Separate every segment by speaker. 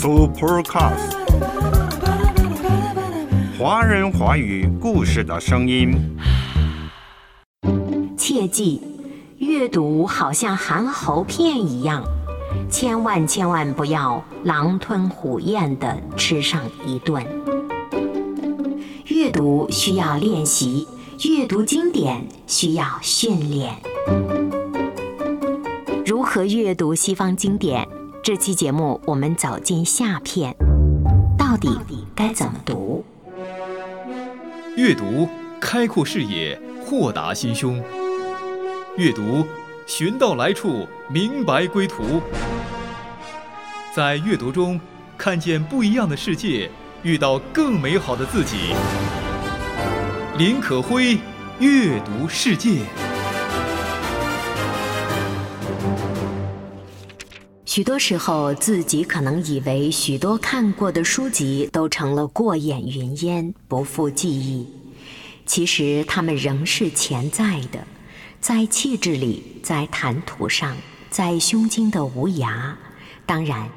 Speaker 1: Supercast，华人华语故事的声音。
Speaker 2: 切记，阅读好像含喉片一样，千万千万不要狼吞虎咽地吃上一顿。阅读需要练习，阅读经典需要训练。如何阅读西方经典？这期节目我们走进下片，到底该怎么读？
Speaker 3: 阅读开阔视野，豁达心胸；阅读寻到来处，明白归途。在阅读中看见不一样的世界，遇到更美好的自己。林可辉，阅读世界。
Speaker 2: 许多时候，自己可能以为许多看过的书籍都成了过眼云烟，不复记忆。其实，它们仍是潜在的，在气质里，在谈吐上，在胸襟的无涯。当然，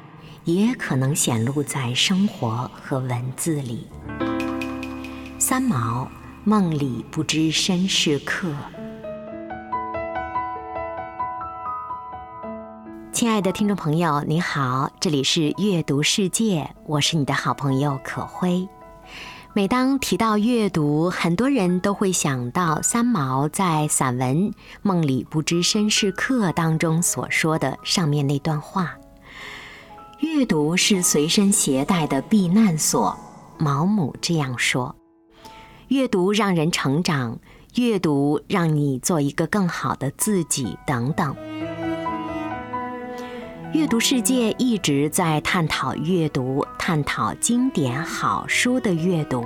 Speaker 2: 也可能显露在生活和文字里。三毛，梦里不知身是客。亲爱的听众朋友，你好，这里是阅读世界，我是你的好朋友可辉。每当提到阅读，很多人都会想到三毛在散文《梦里不知身是客》当中所说的上面那段话：“阅读是随身携带的避难所。”毛姆这样说：“阅读让人成长，阅读让你做一个更好的自己，等等。”阅读世界一直在探讨阅读，探讨经典好书的阅读。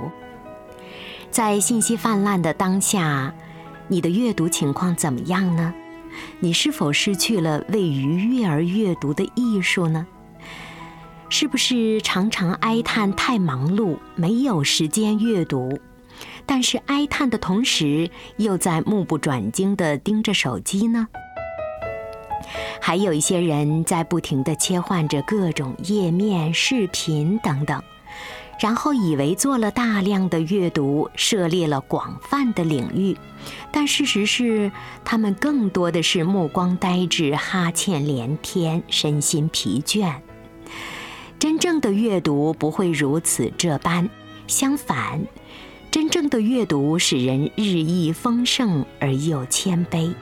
Speaker 2: 在信息泛滥的当下，你的阅读情况怎么样呢？你是否失去了为愉悦而阅读的艺术呢？是不是常常哀叹太忙碌，没有时间阅读？但是哀叹的同时，又在目不转睛地盯着手机呢？还有一些人在不停地切换着各种页面、视频等等，然后以为做了大量的阅读，涉猎了广泛的领域，但事实是，他们更多的是目光呆滞、哈欠连天、身心疲倦。真正的阅读不会如此这般，相反，真正的阅读使人日益丰盛而又谦卑。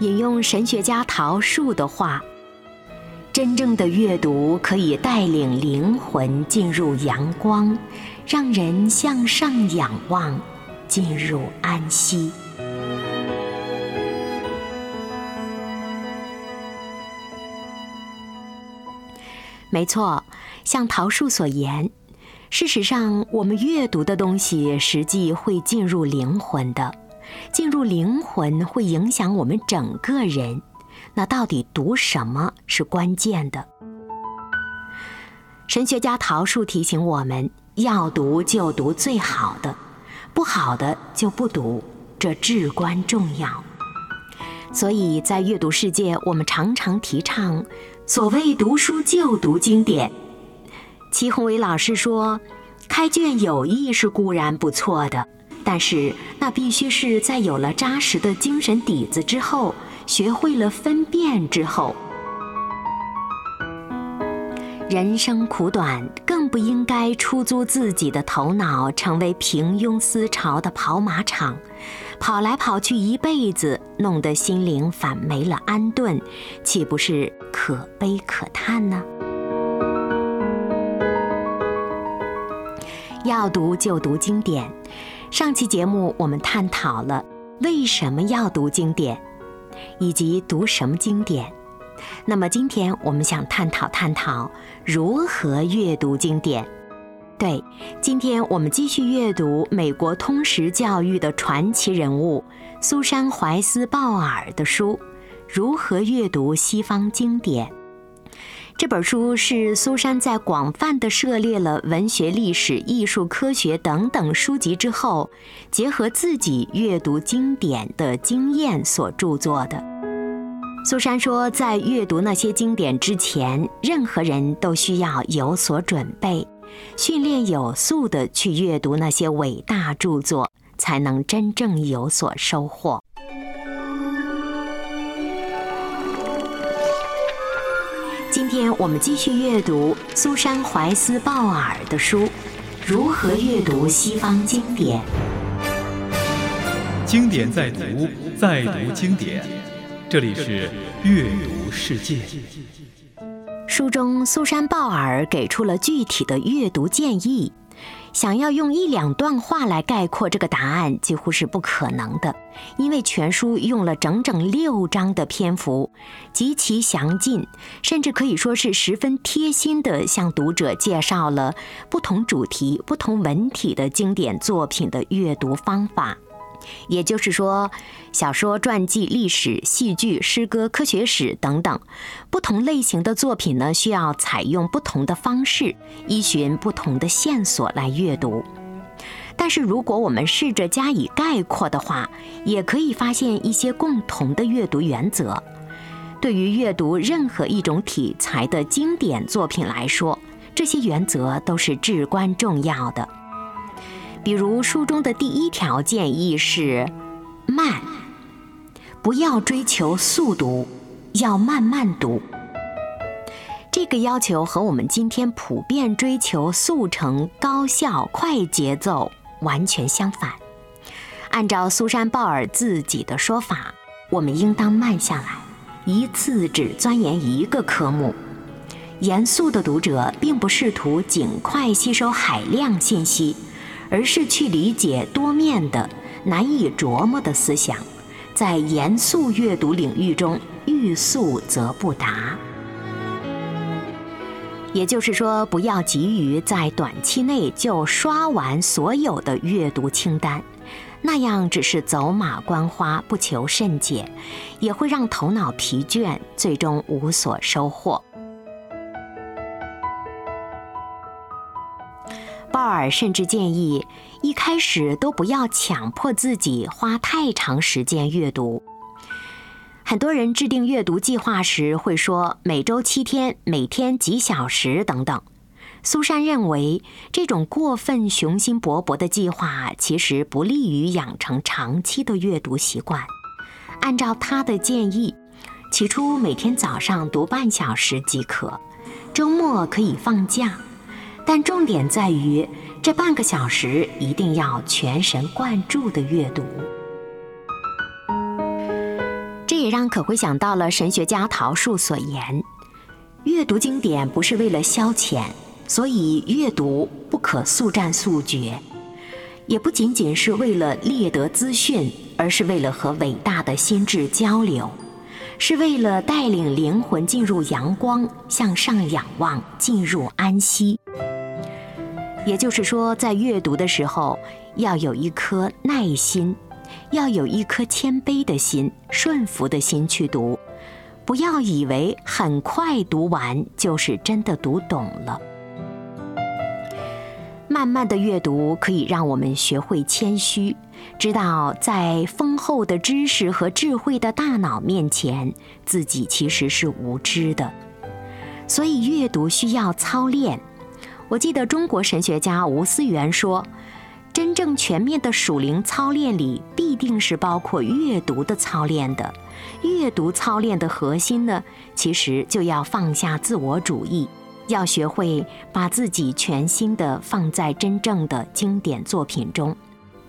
Speaker 2: 引用神学家陶树的话：“真正的阅读可以带领灵魂进入阳光，让人向上仰望，进入安息。”没错，像陶树所言，事实上，我们阅读的东西实际会进入灵魂的。进入灵魂会影响我们整个人，那到底读什么是关键的？神学家陶树提醒我们要读就读最好的，不好的就不读，这至关重要。所以在阅读世界，我们常常提倡所谓读书就读经典。齐宏伟老师说，开卷有益是固然不错的。但是，那必须是在有了扎实的精神底子之后，学会了分辨之后。人生苦短，更不应该出租自己的头脑，成为平庸思潮的跑马场，跑来跑去一辈子，弄得心灵反没了安顿，岂不是可悲可叹呢？要读就读经典。上期节目我们探讨了为什么要读经典，以及读什么经典。那么今天我们想探讨探讨如何阅读经典。对，今天我们继续阅读美国通识教育的传奇人物苏珊·怀斯·鲍尔的书《如何阅读西方经典》。这本书是苏珊在广泛的涉猎了文学、历史、艺术、科学等等书籍之后，结合自己阅读经典的经验所著作的。苏珊说，在阅读那些经典之前，任何人都需要有所准备，训练有素的去阅读那些伟大著作，才能真正有所收获。今天我们继续阅读苏珊·怀斯·鲍尔的书《如何阅读西方经典》。
Speaker 3: 经典在读，在读经典。这里是阅读世界。
Speaker 2: 书中，苏珊·鲍尔给出了具体的阅读建议。想要用一两段话来概括这个答案，几乎是不可能的，因为全书用了整整六章的篇幅，极其详尽，甚至可以说是十分贴心地向读者介绍了不同主题、不同文体的经典作品的阅读方法。也就是说，小说、传记、历史、戏剧、诗歌、科学史等等不同类型的作品呢，需要采用不同的方式，依循不同的线索来阅读。但是，如果我们试着加以概括的话，也可以发现一些共同的阅读原则。对于阅读任何一种题材的经典作品来说，这些原则都是至关重要的。比如书中的第一条建议是：慢，不要追求速读，要慢慢读。这个要求和我们今天普遍追求速成、高效、快节奏完全相反。按照苏珊·鲍尔自己的说法，我们应当慢下来，一次只钻研一个科目。严肃的读者并不试图尽快吸收海量信息。而是去理解多面的、难以琢磨的思想，在严肃阅读领域中欲速则不达。也就是说，不要急于在短期内就刷完所有的阅读清单，那样只是走马观花、不求甚解，也会让头脑疲倦，最终无所收获。鲍尔甚至建议，一开始都不要强迫自己花太长时间阅读。很多人制定阅读计划时会说每周七天、每天几小时等等。苏珊认为，这种过分雄心勃勃的计划其实不利于养成长期的阅读习惯。按照他的建议，起初每天早上读半小时即可，周末可以放假。但重点在于，这半个小时一定要全神贯注的阅读。这也让可辉想到了神学家陶树所言：“阅读经典不是为了消遣，所以阅读不可速战速决；也不仅仅是为了猎得资讯，而是为了和伟大的心智交流，是为了带领灵魂进入阳光，向上仰望，进入安息。”也就是说，在阅读的时候，要有一颗耐心，要有一颗谦卑的心、顺服的心去读，不要以为很快读完就是真的读懂了。慢慢的阅读可以让我们学会谦虚，知道在丰厚的知识和智慧的大脑面前，自己其实是无知的。所以，阅读需要操练。我记得中国神学家吴思源说：“真正全面的属灵操练里，必定是包括阅读的操练的。阅读操练的核心呢，其实就要放下自我主义，要学会把自己全心的放在真正的经典作品中。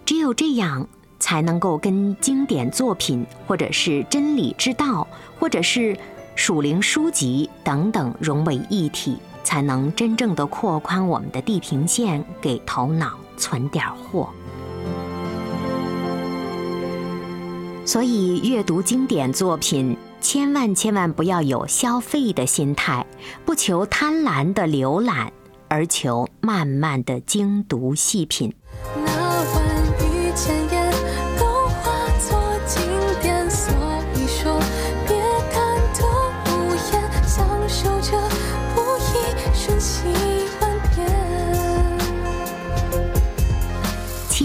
Speaker 2: 只有这样，才能够跟经典作品，或者是真理之道，或者是属灵书籍等等融为一体。”才能真正的扩宽我们的地平线，给头脑存点货。所以，阅读经典作品，千万千万不要有消费的心态，不求贪婪的浏览，而求慢慢的精读细品。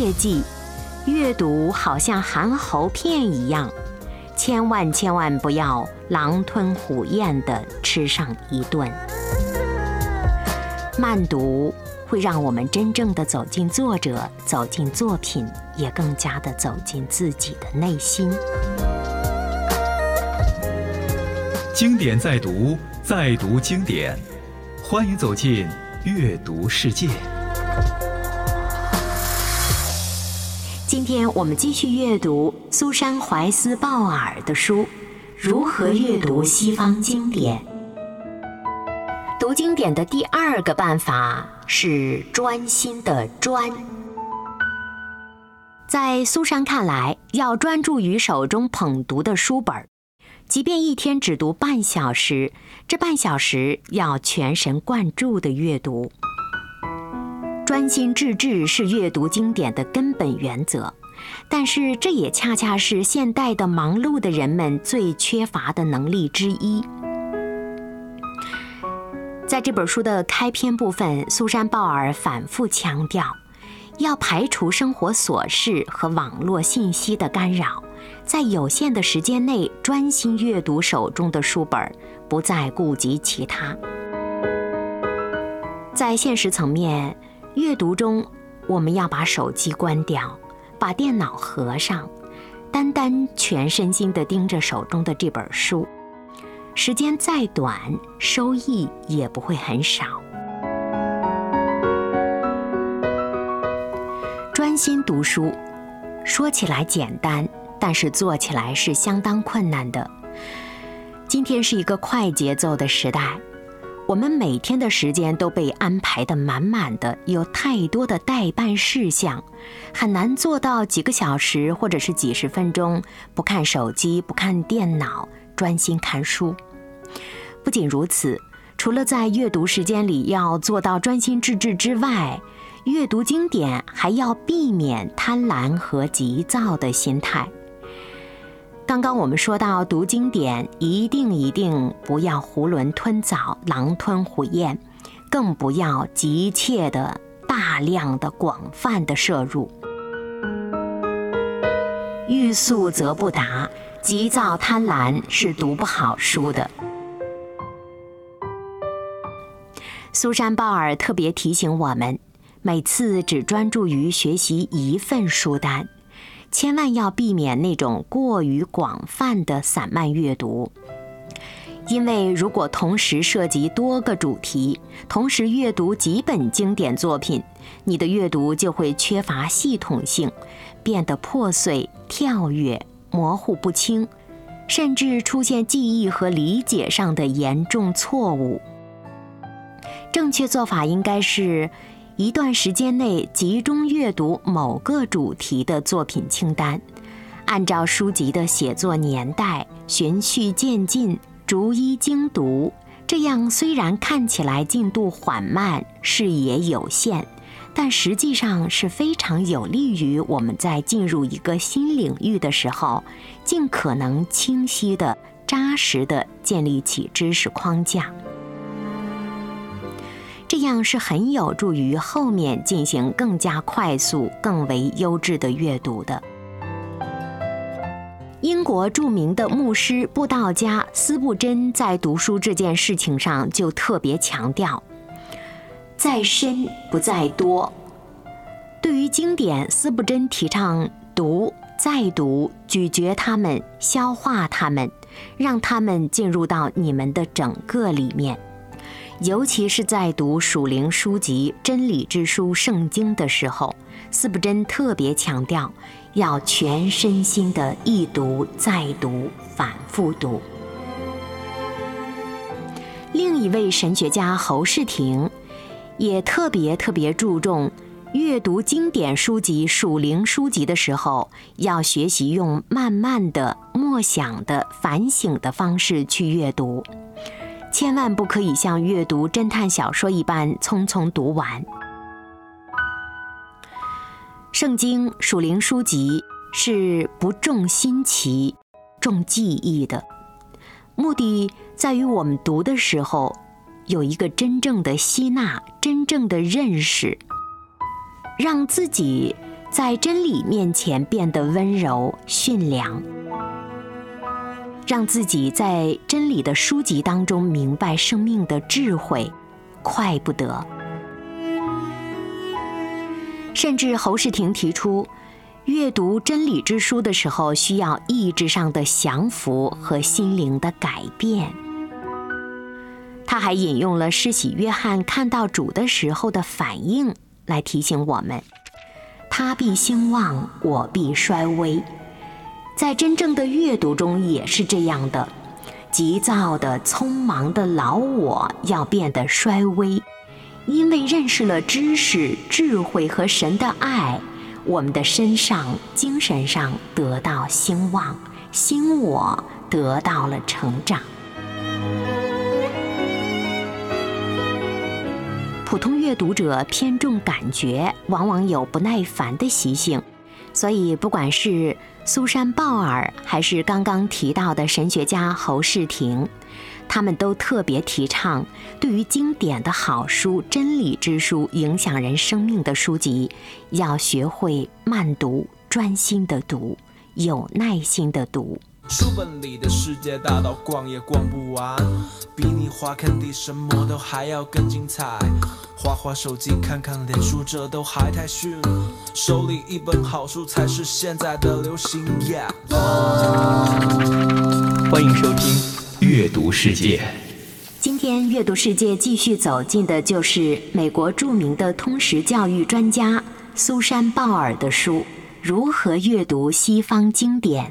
Speaker 2: 切记，阅读好像含喉片一样，千万千万不要狼吞虎咽地吃上一顿。慢读会让我们真正的走进作者，走进作品，也更加的走进自己的内心。
Speaker 3: 经典在读，再读经典，欢迎走进阅读世界。
Speaker 2: 今天我们继续阅读苏珊·怀斯·鲍尔的书《如何阅读西方经典》。读经典的第二个办法是专心的专。在苏珊看来，要专注于手中捧读的书本，即便一天只读半小时，这半小时要全神贯注的阅读。专心致志是阅读经典的根本原则，但是这也恰恰是现代的忙碌的人们最缺乏的能力之一。在这本书的开篇部分，苏珊·鲍尔反复强调，要排除生活琐事和网络信息的干扰，在有限的时间内专心阅读手中的书本，不再顾及其他。在现实层面。阅读中，我们要把手机关掉，把电脑合上，单单全身心地盯着手中的这本书。时间再短，收益也不会很少。专心读书，说起来简单，但是做起来是相当困难的。今天是一个快节奏的时代。我们每天的时间都被安排得满满的，有太多的待办事项，很难做到几个小时或者是几十分钟不看手机、不看电脑，专心看书。不仅如此，除了在阅读时间里要做到专心致志之外，阅读经典还要避免贪婪和急躁的心态。刚刚我们说到读经典，一定一定不要囫囵吞枣、狼吞虎咽，更不要急切的、大量的、广泛的摄入。欲速则不达，急躁贪婪是读不好书的。苏珊·鲍尔特别提醒我们，每次只专注于学习一份书单。千万要避免那种过于广泛的散漫阅读，因为如果同时涉及多个主题，同时阅读几本经典作品，你的阅读就会缺乏系统性，变得破碎、跳跃、模糊不清，甚至出现记忆和理解上的严重错误。正确做法应该是。一段时间内集中阅读某个主题的作品清单，按照书籍的写作年代循序渐进，逐一精读。这样虽然看起来进度缓慢，视野有限，但实际上是非常有利于我们在进入一个新领域的时候，尽可能清晰的、扎实的建立起知识框架。这样是很有助于后面进行更加快速、更为优质的阅读的。英国著名的牧师布道家斯布真在读书这件事情上就特别强调：在深不在多。对于经典，斯布真提倡读、再读、咀嚼它们、消化它们，让它们进入到你们的整个里面。尤其是在读属灵书籍、真理之书、圣经的时候，四布真特别强调要全身心的一读再读、反复读。另一位神学家侯世廷也特别特别注重阅读经典书籍、属灵书籍的时候，要学习用慢慢的、默想的、反省的方式去阅读。千万不可以像阅读侦探小说一般匆匆读完。圣经属灵书籍是不重新奇、重记忆的，目的在于我们读的时候有一个真正的吸纳、真正的认识，让自己在真理面前变得温柔驯良。让自己在真理的书籍当中明白生命的智慧，快不得。甚至侯世廷提出，阅读真理之书的时候，需要意志上的降服和心灵的改变。他还引用了施洗约翰看到主的时候的反应，来提醒我们：他必兴旺，我必衰微。在真正的阅读中也是这样的，急躁的、匆忙的老我要变得衰微。因为认识了知识、智慧和神的爱，我们的身上、精神上得到兴旺，新我得到了成长。普通阅读者偏重感觉，往往有不耐烦的习性，所以不管是苏珊·鲍尔，还是刚刚提到的神学家侯世廷。他们都特别提倡，对于经典的好书、真理之书、影响人生命的书籍，要学会慢读、专心的读、有耐心的读。书本里的世界大到逛也逛不完，比你花坑底什么都还要更精彩。花花手机看看脸书，这都还太逊。手里一本好书才是现在的流行。
Speaker 3: 欢迎收听。阅读世界，
Speaker 2: 今天阅读世界继续走进的就是美国著名的通识教育专家苏珊·鲍尔的书《如何阅读西方经典》。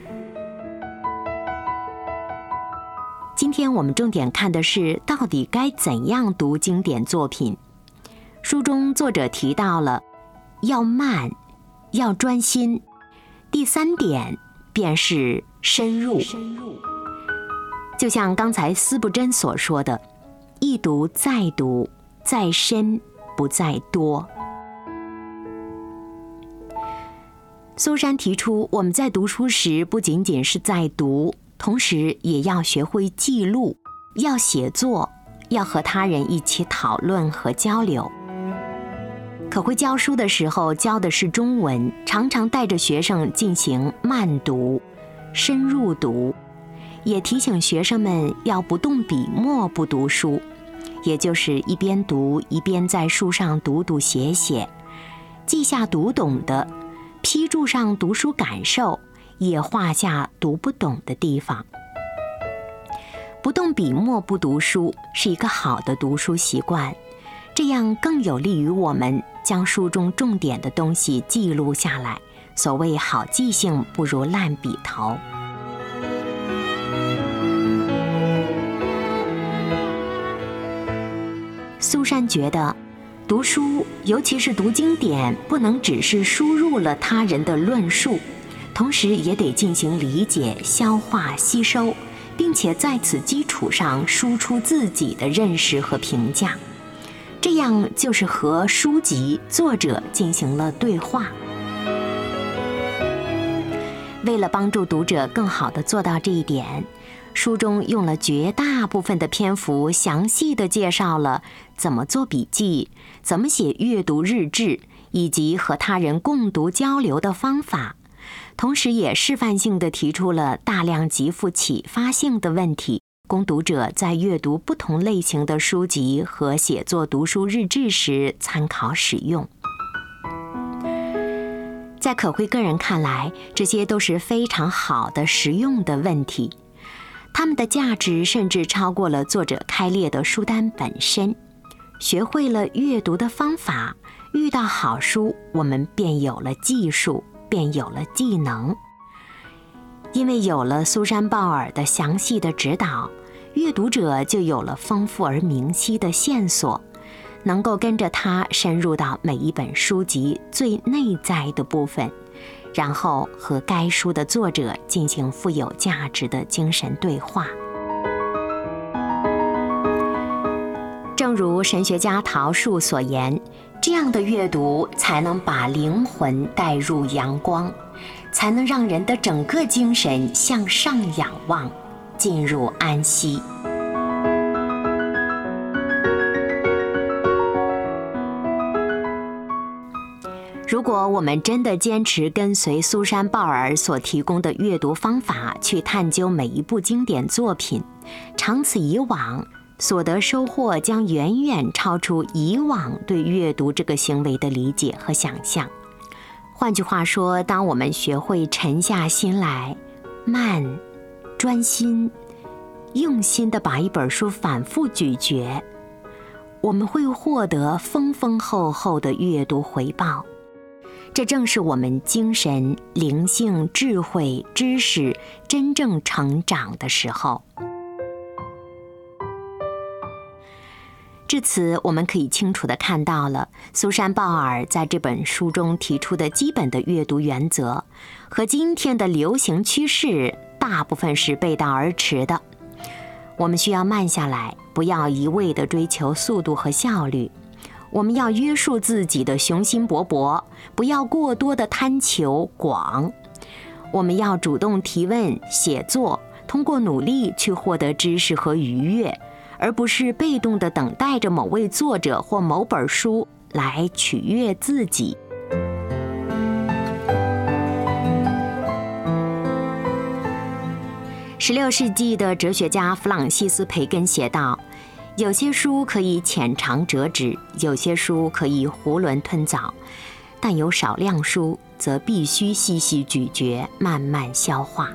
Speaker 2: 今天我们重点看的是到底该怎样读经典作品。书中作者提到了要慢，要专心。第三点便是深入。就像刚才司布真所说的，一读再读，再深不在多。苏珊提出，我们在读书时不仅仅是在读，同时也要学会记录，要写作，要和他人一起讨论和交流。可会教书的时候教的是中文，常常带着学生进行慢读、深入读。也提醒学生们要不动笔墨不读书，也就是一边读一边在书上读读写写，记下读懂的，批注上读书感受，也画下读不懂的地方。不动笔墨不读书是一个好的读书习惯，这样更有利于我们将书中重点的东西记录下来。所谓好记性不如烂笔头。苏珊觉得，读书，尤其是读经典，不能只是输入了他人的论述，同时也得进行理解、消化、吸收，并且在此基础上输出自己的认识和评价。这样就是和书籍作者进行了对话。为了帮助读者更好地做到这一点。书中用了绝大部分的篇幅，详细的介绍了怎么做笔记、怎么写阅读日志，以及和他人共读交流的方法。同时，也示范性的提出了大量极富启发性的问题，供读者在阅读不同类型的书籍和写作读书日志时参考使用。在可慧个人看来，这些都是非常好的实用的问题。他们的价值甚至超过了作者开列的书单本身。学会了阅读的方法，遇到好书，我们便有了技术，便有了技能。因为有了苏珊·鲍尔的详细的指导，阅读者就有了丰富而明晰的线索，能够跟着他深入到每一本书籍最内在的部分。然后和该书的作者进行富有价值的精神对话。正如神学家陶树所言，这样的阅读才能把灵魂带入阳光，才能让人的整个精神向上仰望，进入安息。如果我们真的坚持跟随苏珊·鲍尔所提供的阅读方法去探究每一部经典作品，长此以往，所得收获将远远超出以往对阅读这个行为的理解和想象。换句话说，当我们学会沉下心来，慢、专心、用心地把一本书反复咀嚼，我们会获得丰丰厚厚的阅读回报。这正是我们精神、灵性、智慧、知识真正成长的时候。至此，我们可以清楚地看到了苏珊·鲍尔在这本书中提出的基本的阅读原则，和今天的流行趋势大部分是背道而驰的。我们需要慢下来，不要一味地追求速度和效率。我们要约束自己的雄心勃勃，不要过多的贪求广。我们要主动提问、写作，通过努力去获得知识和愉悦，而不是被动的等待着某位作者或某本书来取悦自己。十六世纪的哲学家弗朗西斯·培根写道。有些书可以浅尝辄止，有些书可以囫囵吞枣，但有少量书则必须细细咀嚼，慢慢消化。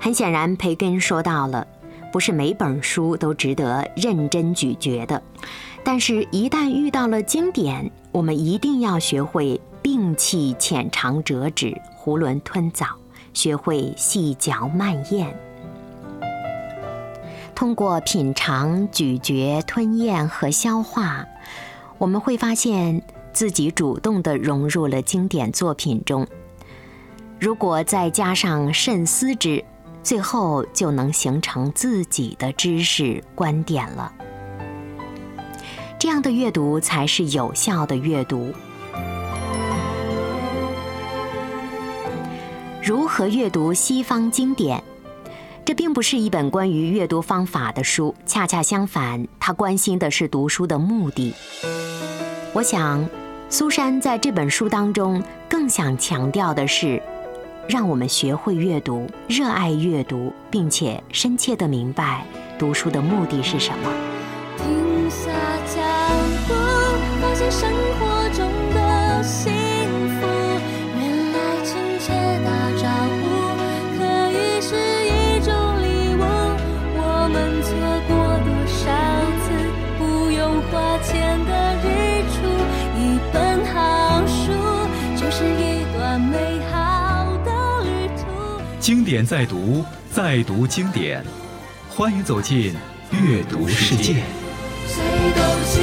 Speaker 2: 很显然，培根说到了，不是每本书都值得认真咀嚼的，但是，一旦遇到了经典，我们一定要学会摒弃浅尝辄止、囫囵吞枣。学会细嚼慢咽，通过品尝、咀嚼、吞咽和消化，我们会发现自己主动地融入了经典作品中。如果再加上慎思之，最后就能形成自己的知识观点了。这样的阅读才是有效的阅读。如何阅读西方经典？这并不是一本关于阅读方法的书，恰恰相反，他关心的是读书的目的。我想，苏珊在这本书当中更想强调的是，让我们学会阅读，热爱阅读，并且深切的明白读书的目的是什么。停下脚步，发现生活
Speaker 3: 典在读，在读经典，欢迎走进阅读世界。谁都清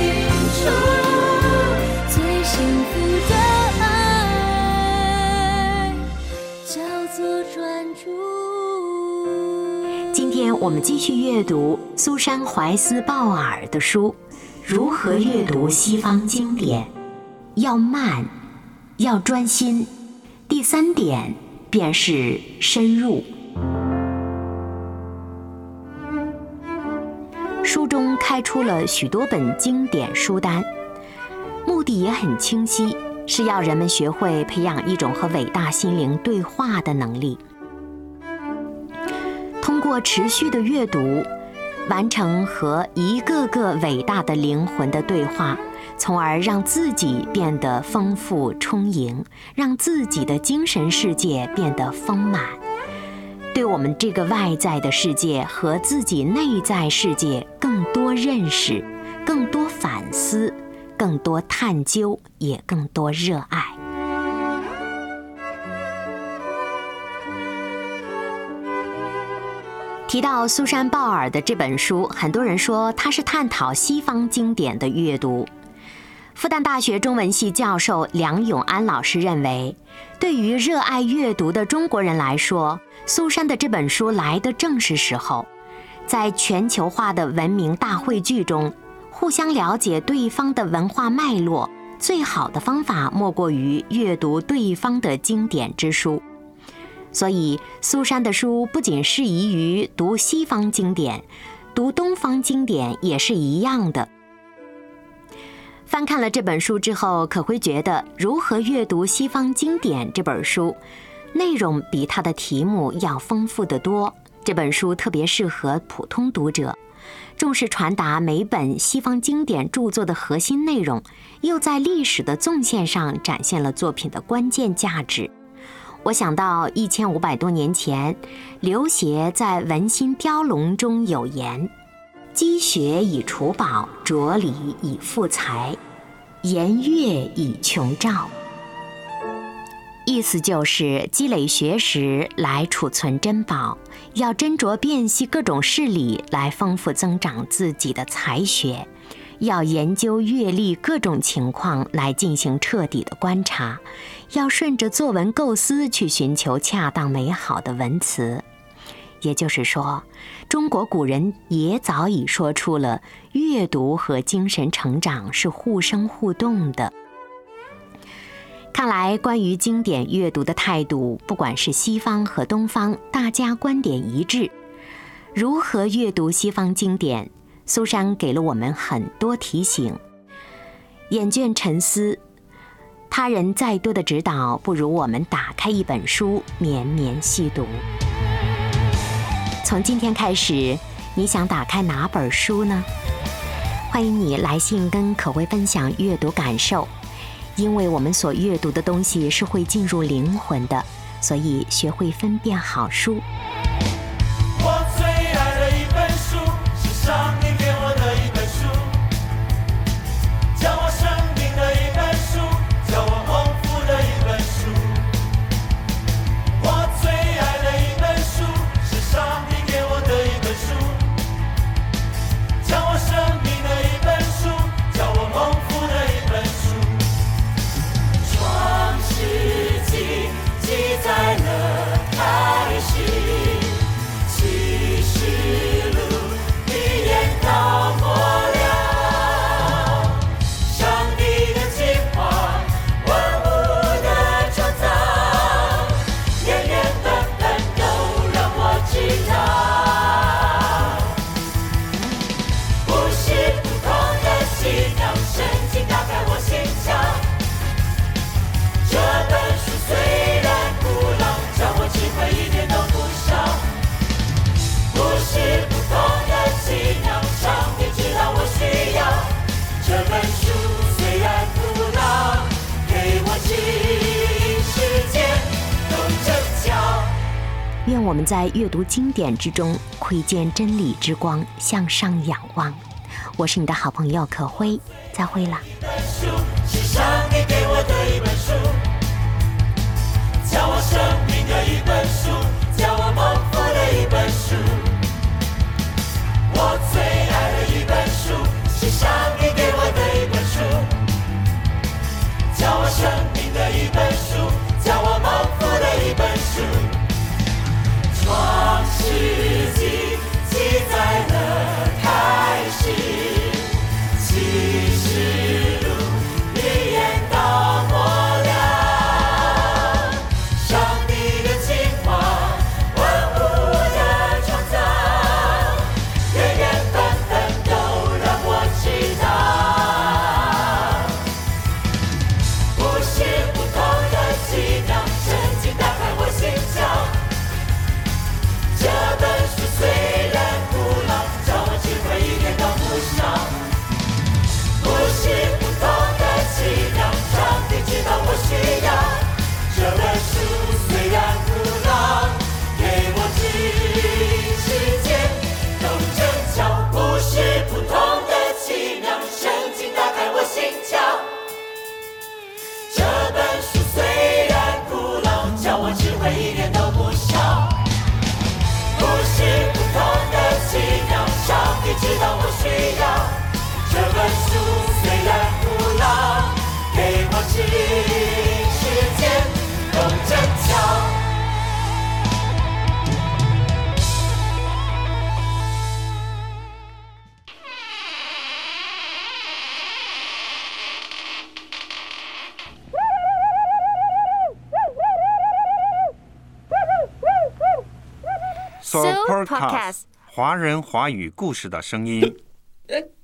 Speaker 3: 楚，最幸福的
Speaker 2: 爱叫做专注。今天我们继续阅读苏珊·怀斯·鲍尔的书《如何阅读西方经典》，要慢，要专心。第三点。便是深入。书中开出了许多本经典书单，目的也很清晰，是要人们学会培养一种和伟大心灵对话的能力，通过持续的阅读，完成和一个个伟大的灵魂的对话。从而让自己变得丰富充盈，让自己的精神世界变得丰满，对我们这个外在的世界和自己内在世界更多认识，更多反思，更多探究，也更多热爱。提到苏珊·鲍尔的这本书，很多人说它是探讨西方经典的阅读。复旦大学中文系教授梁永安老师认为，对于热爱阅读的中国人来说，苏珊的这本书来的正是时候。在全球化的文明大汇聚中，互相了解对方的文化脉络，最好的方法莫过于阅读对方的经典之书。所以，苏珊的书不仅适宜于读西方经典，读东方经典也是一样的。
Speaker 4: 翻看了这本书之后，可会觉得《如何阅读西方经典》这本书内容比它的题目要丰富得多。这本书特别适合普通读者，重视传达每本西方经典著作的核心内容，又在历史的纵线上展现了作品的关键价值。我想到一千五百多年前，刘勰在《文心雕龙》中有言。积学以储宝，着礼以富财，颜悦以穷兆。意思就是积累学识来储存珍宝，要斟酌辨析各种事理来丰富增长自己的才学，要研究阅历各种情况来进行彻底的观察，要顺着作文构思去寻求恰当美好的文词。也就是说，中国古人也早已说出了阅读和精神成长是互生互动的。看来，关于经典阅读的态度，不管是西方和东方，大家观点一致。如何阅读西方经典？苏珊给了我们很多提醒。眼倦沉思，他人再多的指导，不如我们打开一本书，绵绵细读。从今天开始，你想打开哪本书呢？欢迎你来信跟可微分享阅读感受，因为我们所阅读的东西是会进入灵魂的，所以学会分辨好书。阅读经典之中窥见真理之光，向上仰望。我是你的好朋友可辉，再会了。
Speaker 1: 华人华语故事的声音。